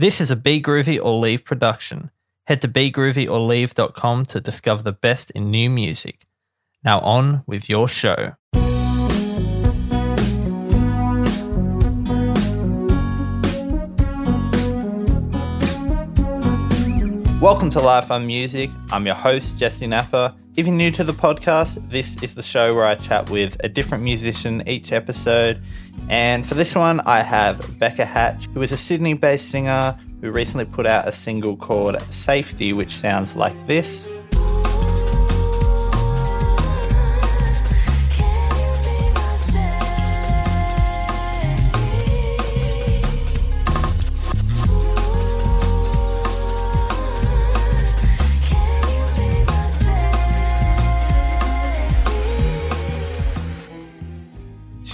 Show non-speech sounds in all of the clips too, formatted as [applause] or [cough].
This is a Be Groovy or Leave production. Head to begroovyorleave.com to discover the best in new music. Now on with your show. Welcome to Life on Music. I'm your host, Jessey Napa. If you're new to the podcast, this is the show where I chat with a different musician each episode. And for this one, I have Becca Hatch, who is a Sydney based singer who recently put out a single called Safety, which sounds like this.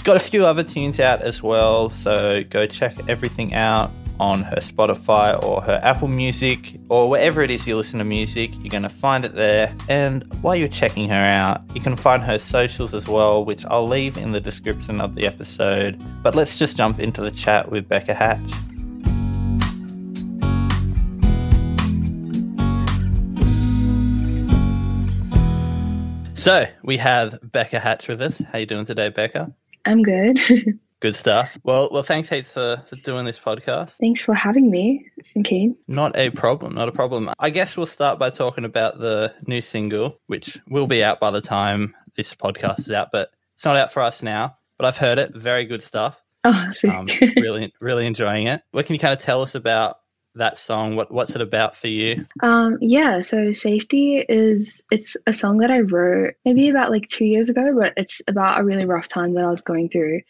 Got a few other tunes out as well, so go check everything out on her Spotify or her Apple Music or wherever it is you listen to music. You're going to find it there. And while you're checking her out, you can find her socials as well, which I'll leave in the description of the episode. But let's just jump into the chat with Becca Hatch. So we have Becca Hatch with us. How you doing today, Becca? I'm good. [laughs] Good stuff. Well, well, thanks heaps for, for doing this podcast. Thanks for having me. Okay. Not a problem. Not a problem. I guess we'll start by talking about the new single, which will be out by the time this podcast is out, but it's not out for us now. But I've heard it. Very good stuff. Oh, sick. Um, really, really enjoying it. What can you kind of tell us about that song? What What's it about for you? um, yeah. So safety is it's a song that I wrote maybe about like two years ago, but it's about a really rough time that I was going through.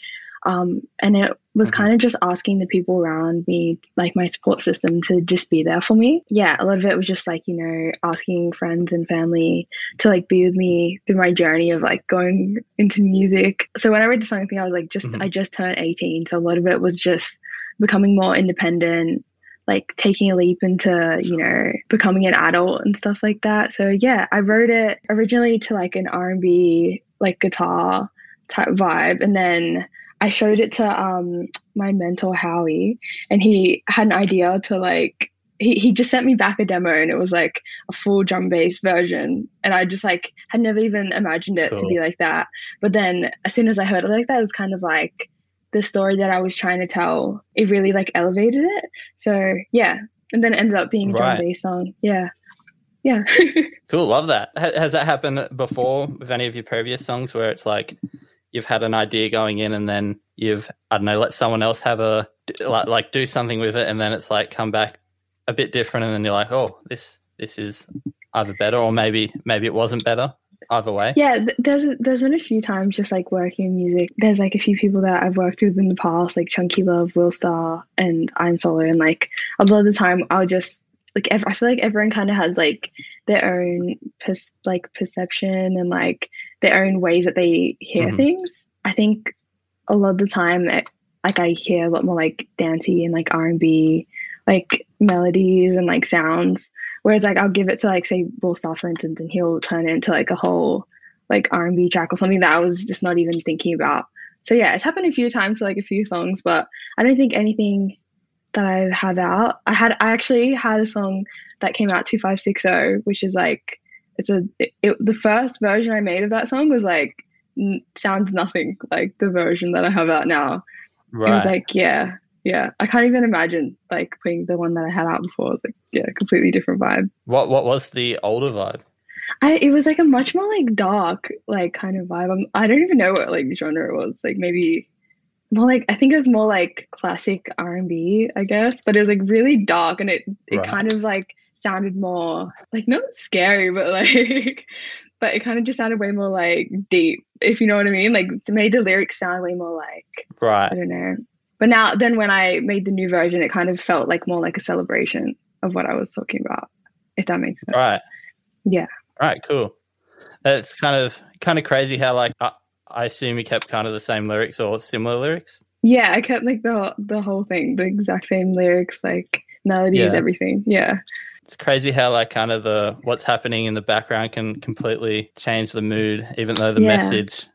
Um, and it was Mhm. kind of just asking the people around me, like my support system, to just be there for me. Yeah, a lot of it was just like, you know, asking friends and family to like be with me through my journey of like going into music. So when I read the song, I think I was like, just, Mhm. I just turned 18. So a lot of it was just becoming more independent, like taking a leap into, you know, becoming an adult and stuff like that. So yeah, I wrote it originally to like an R&B, like guitar type vibe. And then I showed it to um my mentor Howie, and he had an idea to like he, he just sent me back a demo and it was like a full drum bass version and I just like had never even imagined it to be like that. But then as soon as I heard it like that, it was kind of like the story that I was trying to tell. It really like elevated it. So yeah, and then it ended up being a Right. bass song. Yeah, yeah. [laughs] Cool. Love that. Has that happened before with any of your previous songs where it's like you've had an idea going in and then you've I don't know let someone else have a like like do something with it and then it's like come back a bit different and then you're like oh this this is either better or maybe maybe it wasn't better either way. Yeah, there's there's been a few times just like working in music. There's like a few people that I've worked with in the past, like Chunky Love, Will Star, and I'm Solo, and like a lot of the time I'll just like ev- I feel like everyone kind of has like their own pers- like perception and like their own ways that they hear Mhm. things. I think a lot of the time, it, like I hear a lot more like dancey and like R and B, like melodies and like sounds. Whereas like I'll give it to like say Will Star for instance, and he'll turn it into like a whole like R and B track or something that I was just not even thinking about. So yeah, it's happened a few times to like a few songs, but I don't think anything that I have out. I had I actually had a song that came out two five six zero, which is like it's a it, it, the first version I made of that song was like n- sounds nothing like the version that I have out now. Right. It was like yeah yeah I can't even imagine like putting the one that I had out before. It was like yeah completely different vibe. what what was the older vibe? I it was like a much more like dark like kind of vibe. I'm, I don't even know what like genre it was. Like maybe more like I think it was more like classic R and B, I guess. But it was like really dark and it it Right. kind of like sounded more like not scary, but [laughs] like but it kind of just sounded way more like deep, if you know what I mean. Like it made the lyrics sound way more like right. I don't know. But now then when I made the new version, it kind of felt like more like a celebration of what I was talking about, if that makes sense. Right. Yeah. Right. Cool. That's kind of kind of crazy how like I, I assume you kept kind of the same lyrics or similar lyrics. Yeah, I kept like the the whole thing, the exact same lyrics, like melodies, Yeah. everything. Yeah. It's crazy how like kind of the what's happening in the background can completely change the mood, even though the Yeah. message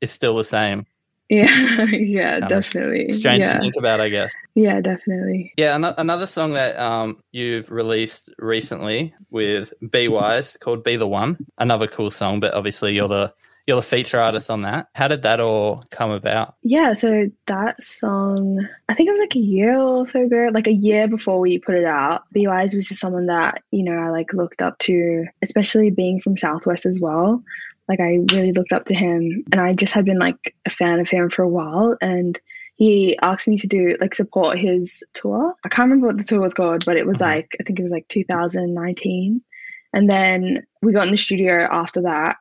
is still the same. Yeah, [laughs] yeah, Kind definitely. Strange yeah, to think about, I guess. yeah, definitely. Yeah, an- another song that um, you've released recently with B Wise called "Be the One." Another cool song, but obviously you're the you're the feature artist on that. How did that all come about? Yeah, so that song, I think it was like a year or so ago, like a year before we put it out. B Wise was just someone that, you know, I like looked up to, especially being from Southwest as well. Like I really looked up to him and I just had been like a fan of him for a while and he asked me to do like support his tour. I can't remember what the tour was called, but it was Mhm. like I think it was like 2019. And then we got in the studio after that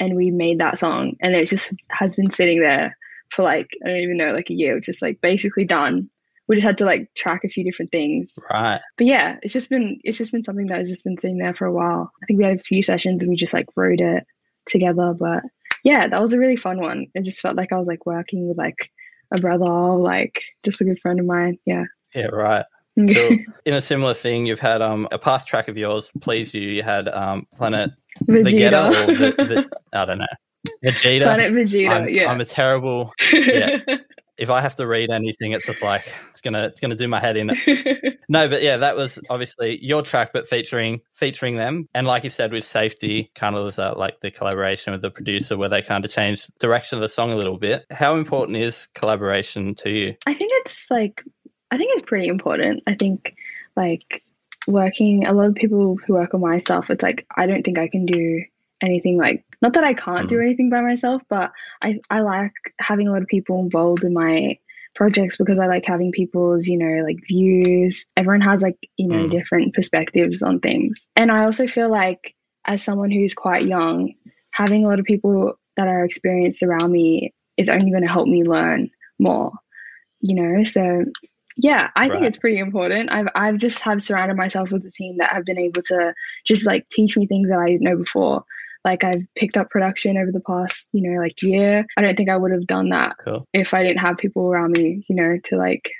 and we made that song and it just has been sitting there for like I don't even know like a year, just like basically done. We just had to like track a few different things. Right. But yeah, it's just been it's just been something that has just been sitting there for a while. I think we had a few sessions and we just like wrote it together. But yeah, that was a really fun one. It just felt like I was like working with like a brother, like just a good friend of mine. Yeah. Yeah. Right. [laughs] Cool. In a similar thing, you've had um, a past track of yours, "Please You." You had um, Planet Vegeta, Vegeta. the, the, I don't know, [laughs] Vegeta. Planet Vegeta, I'm, yeah. I'm a terrible. [laughs] yeah. If I have to read anything, it's just like it's gonna it's gonna do my head in. [laughs] No, but yeah, that was obviously your track, but featuring featuring them, and like you said, with safety, kind of was uh, like the collaboration with the producer, where they kind of changed direction of the song a little bit. How important is collaboration to you? I think it's like, I think it's pretty important. I think like working, a lot of people who work on my stuff, it's like, I don't think I can do anything like, not that I can't do anything by myself, but I, I like having a lot of people involved in my projects because I like having people's, you know, like views. Everyone has like, you know, Mm. different perspectives on things. And I also feel like as someone who's quite young, having a lot of people that are experienced around me is only going to help me learn more, you know? So yeah, I think it's pretty important. I've I've just have surrounded myself with a team that have been able to just like teach me things that I didn't know before. Like I've picked up production over the past, you know, like year. I don't think I would have done that Cool. if I didn't have people around me, you know, to like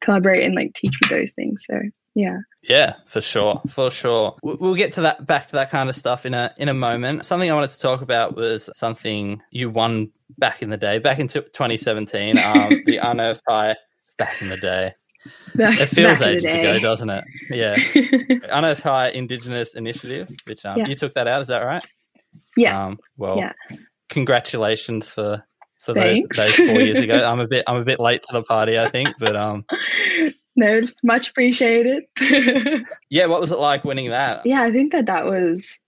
collaborate and like teach me those things. So yeah. Yeah, for sure, for sure. We'll get to that back to that kind of stuff in a in a moment. Something I wanted to talk about was something you won back in the day, back in t- 2017. Um, [laughs] the Unearthed High back in the day. Back, It feels ages ago, doesn't it? Yeah. [laughs] Unearthed High Indigenous Initiative, which um, Yeah. you took that out, is that right? Yeah. Um, well, Yeah. congratulations for for those, those four years ago. [laughs] I'm a bit I'm a bit late to the party, I think, but um, [laughs] no, much appreciated. [laughs] yeah. What was it like winning that? yeah, I think that that was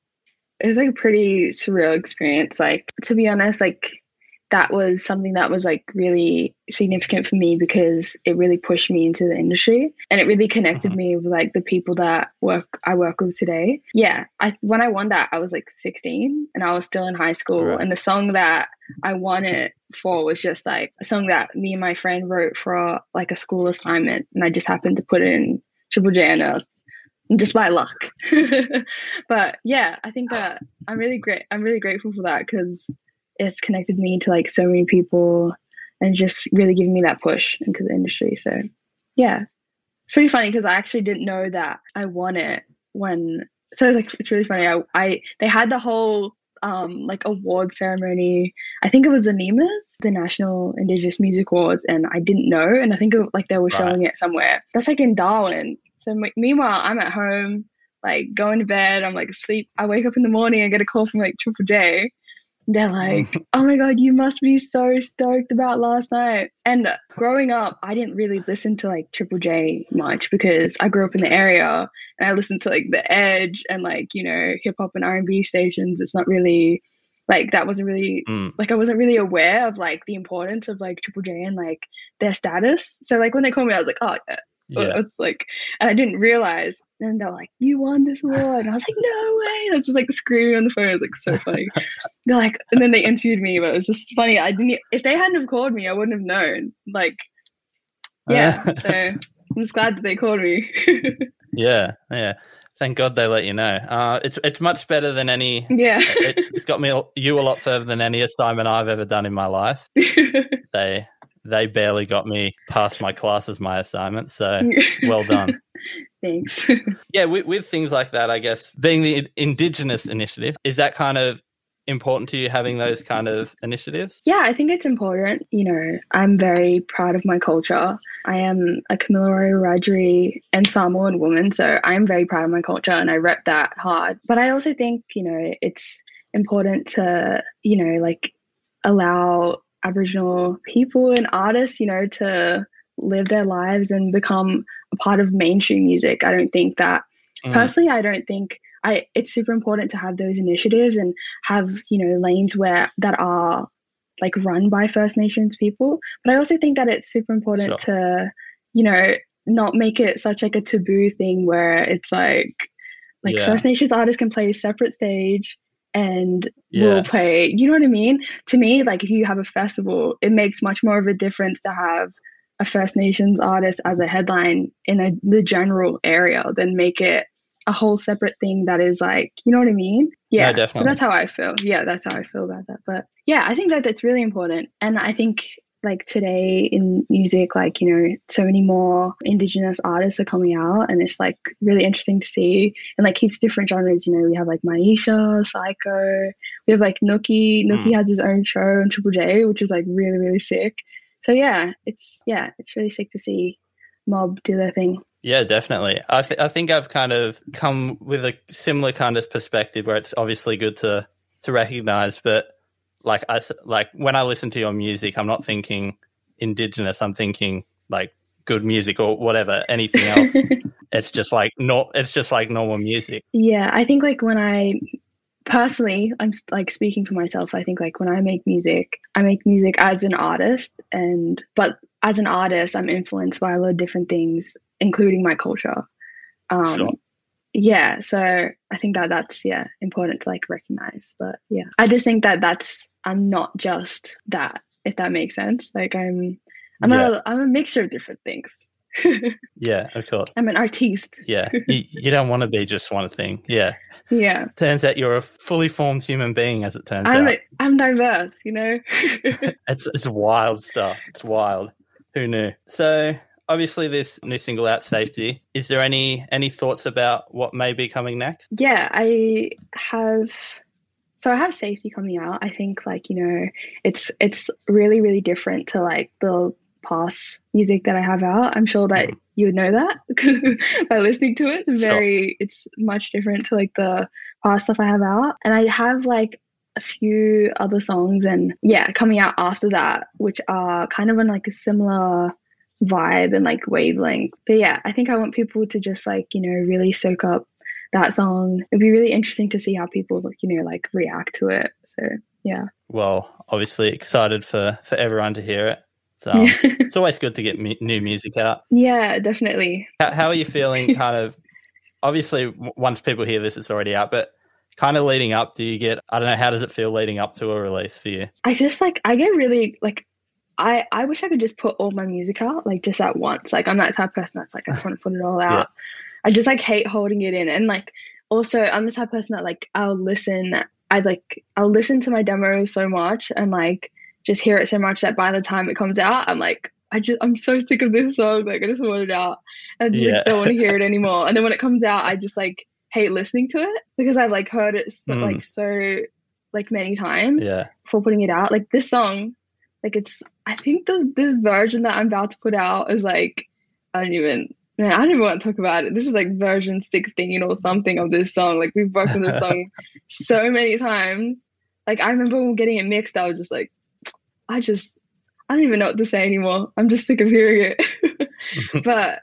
it was like a pretty surreal experience. Like to be honest, like that was something that was like really significant for me because it really pushed me into the industry and it really connected Mhm. me with like the people that work I work with today. Yeah, I when I won that I was like 16 and I was still in high school Right. and the song that I won it for was just like a song that me and my friend wrote for a, like a school assignment and I just happened to put it in Triple J Unearthed just by luck. [laughs] but yeah, I think that I'm really great. I'm really grateful for that because it's connected me to like so many people and just really giving me that push into the industry. So yeah, it's pretty funny because I actually didn't know that I won it when. So it's like it's really funny. I, I they had the whole um like award ceremony. I think it was the NIMAs, the National Indigenous Music Awards, and I didn't know. And I think it, like they were Right. showing it somewhere. That's like in Darwin. So me- meanwhile, I'm at home, like going to bed. I'm like asleep. I wake up in the morning and get a call from like Triple J. They're like, [laughs] "Oh my god, you must be so stoked about last night." And growing up, I didn't really listen to like Triple J much because I grew up in the area and I listened to like The Edge and like you know hip hop and R and B stations. It's not really like that wasn't really Mm, like I wasn't really aware of like the importance of like Triple J and like their status. So like when they called me, I was like, "Oh, yeah, it's like, and I didn't realize. And they're like, "You won this award," and I was like, "No way!" And I was just like screaming on the phone. It was like so funny. [laughs] they're like, and then they interviewed me, but it was just funny. I didn't. If they hadn't have called me, I wouldn't have known. Like, yeah. so [laughs] I'm just glad that they called me. [laughs] Yeah, yeah. Thank God they let you know. Uh, it's it's much better than any. yeah. It's, it's got me you a lot further than any assignment I've ever done in my life. They they barely got me past my classes, my assignments. So [laughs] well done. Thanks. [laughs] Yeah, with, with things like that, I guess being the Indigenous initiative is that kind of important to you having those kind of initiatives? Yeah, I think it's important. You know, I'm very proud of my culture. I am a Kamilaroi, Wiradjuri, and Samoan woman, so I'm very proud of my culture and I rep that hard. But I also think, you know, it's important to, you know, like allow Aboriginal people and artists, you know, to live their lives and become a part of mainstream music. I don't think that mm. personally, I don't think I it's super important to have those initiatives and have, you know, lanes where that are like run by First Nations people. But I also think that it's super important sure. to, you know, not make it such like a taboo thing where it's like like yeah. First Nations artists can play a separate stage and yeah. will play you know what I mean? To me, like if you have a festival, it makes much more of a difference to have a First Nations artist as a headline in a, the general area than make it a whole separate thing that is like, you know what I mean? Yeah. No, so that's how I feel. Yeah, that's how I feel about that. But yeah, I think that that's really important. And I think like today in music, like, you know, so many more indigenous artists are coming out and it's like really interesting to see and like keeps different genres. You know, we have like Miiesha, Sycco, we have like Nooky. Nooky mm. has his own show on Triple J, which is like really, really sick. So yeah, it's yeah, it's really sick to see Mob do their thing. Yeah, definitely. I, th- I think I've kind of come with a similar kind of perspective where it's obviously good to to recognize, but like I like when I listen to your music, I'm not thinking indigenous. I'm thinking like good music or whatever, anything else. [laughs] it's just like not. It's just like normal music. Yeah, I think like when I personally, I'm like speaking for myself. I think like when I make music, I make music as an artist, and but as an artist, I'm influenced by a lot of different things including my culture. Um, sure. Yeah, so I think that that's yeah important to like recognize. But yeah, I just think that that's I'm not just that. If that makes sense, like I'm I'm yeah. a I'm a mixture of different things. [laughs] yeah, of course. I'm an artiste. yeah, you, you, don't want to be just one thing. Yeah. Yeah. Turns out you're a fully formed human being, as it turns out. I'm out. I'm diverse, you know. [laughs] [laughs] it's it's wild stuff. It's wild. Who knew? So obviously this new single out safety. Is there any any thoughts about what may be coming next? Yeah i have so i have safety coming out. I think like you know it's it's really really different to like the past music that i have out. I'm sure that mm. you would know that [laughs] by listening to it. It's very sure. it's much different to like the past stuff i have out. And i have like a few other songs and yeah coming out after that which are kind of on like a similar vibe and like wavelength. But yeah, I think I want people to just like, you know, really soak up that song. It'd be really interesting to see how people, like, you know, like react to it. So yeah. Well, obviously excited for for everyone to hear it. So um, [laughs] it's always good to get mu- new music out. Yeah, definitely. How, how are you feeling? [laughs] Kind of. Obviously, once people hear this, it's already out. But kind of leading up, do you get? I don't know. How does it feel leading up to a release for you? I just like I get really like I I wish I could just put all my music out like just at once. Like I'm that type of person that's like I just want to put it all out. Yeah. I just like hate holding it in, and like also I'm the type of person that like I'll listen. I like I'll listen to my demos so much and like just hear it so much that by the time it comes out, I'm like I just I'm so sick of this song. Like I just want it out. I just yeah. like, don't want to hear it [laughs] anymore. And then when it comes out, I just like hate listening to it because I've like heard it so, mm. like so like many times yeah. before putting it out. Like this song, like it's I think the this version that I'm about to put out is like I don't even man, I don't even want to talk about it. This is like version 16 or something of this song. Like we've worked on this song [laughs] so many times. Like I remember when getting it mixed, I was just like, I just I don't even know what to say anymore. I'm just sick of hearing it. [laughs] but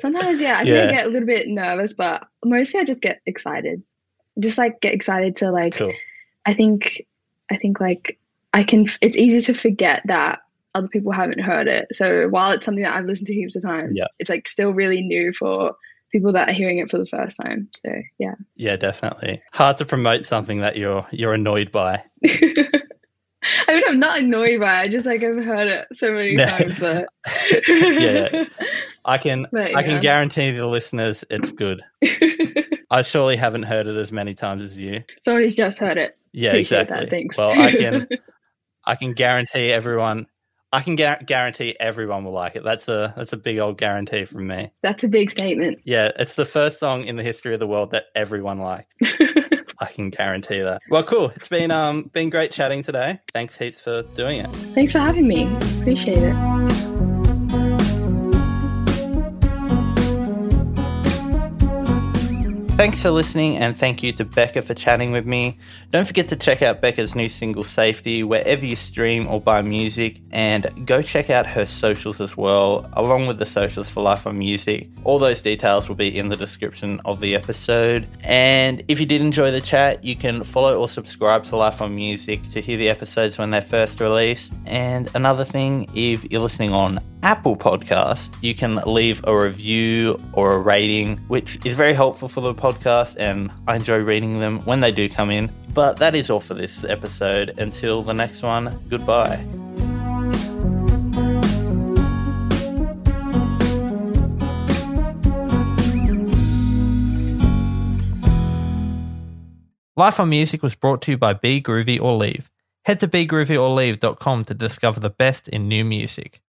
sometimes yeah, I yeah. get a little bit nervous, but mostly I just get excited. Just like get excited to like cool. I think I think like I can it's easy to forget that other people haven't heard it. So while it's something that I've listened to heaps of times, yeah. it's like still really new for people that are hearing it for the first time. So yeah. Yeah, definitely. Hard to promote something that you're you're annoyed by. [laughs] I mean, I'm not annoyed by it. I just like I've heard it so many times, but [laughs] yeah, I can [laughs] but, I can guarantee the listeners it's good. I surely haven't heard it as many times as you. Someone who's just heard it. Yeah, Appreciate exactly. That, thanks. Well, I can I can guarantee everyone I can gu- guarantee everyone will like it. That's a that's a big old guarantee from me. That's a big statement. Yeah, it's the first song in the history of the world that everyone liked. [laughs] I can guarantee that. Well, cool. It's been um been great chatting today. Thanks heaps for doing it. Thanks for having me. Appreciate it. Thanks for listening, and thank you to Becca for chatting with me. Don't forget to check out Becca's new single Safety wherever you stream or buy music, and go check out her socials as well, along with the socials for Life on Music. All those details will be in the description of the episode. And if you did enjoy the chat, you can follow or subscribe to Life on Music to hear the episodes when they're first released. And another thing, if you're listening on Apple Podcast, you can leave a review or a rating, which is very helpful for the podcast, and I enjoy reading them when they do come in. But that is all for this episode. Until the next one, goodbye. Life on Music was brought to you by Be Groovy or Leave. Head to begroovyorleave.com to discover the best in new music.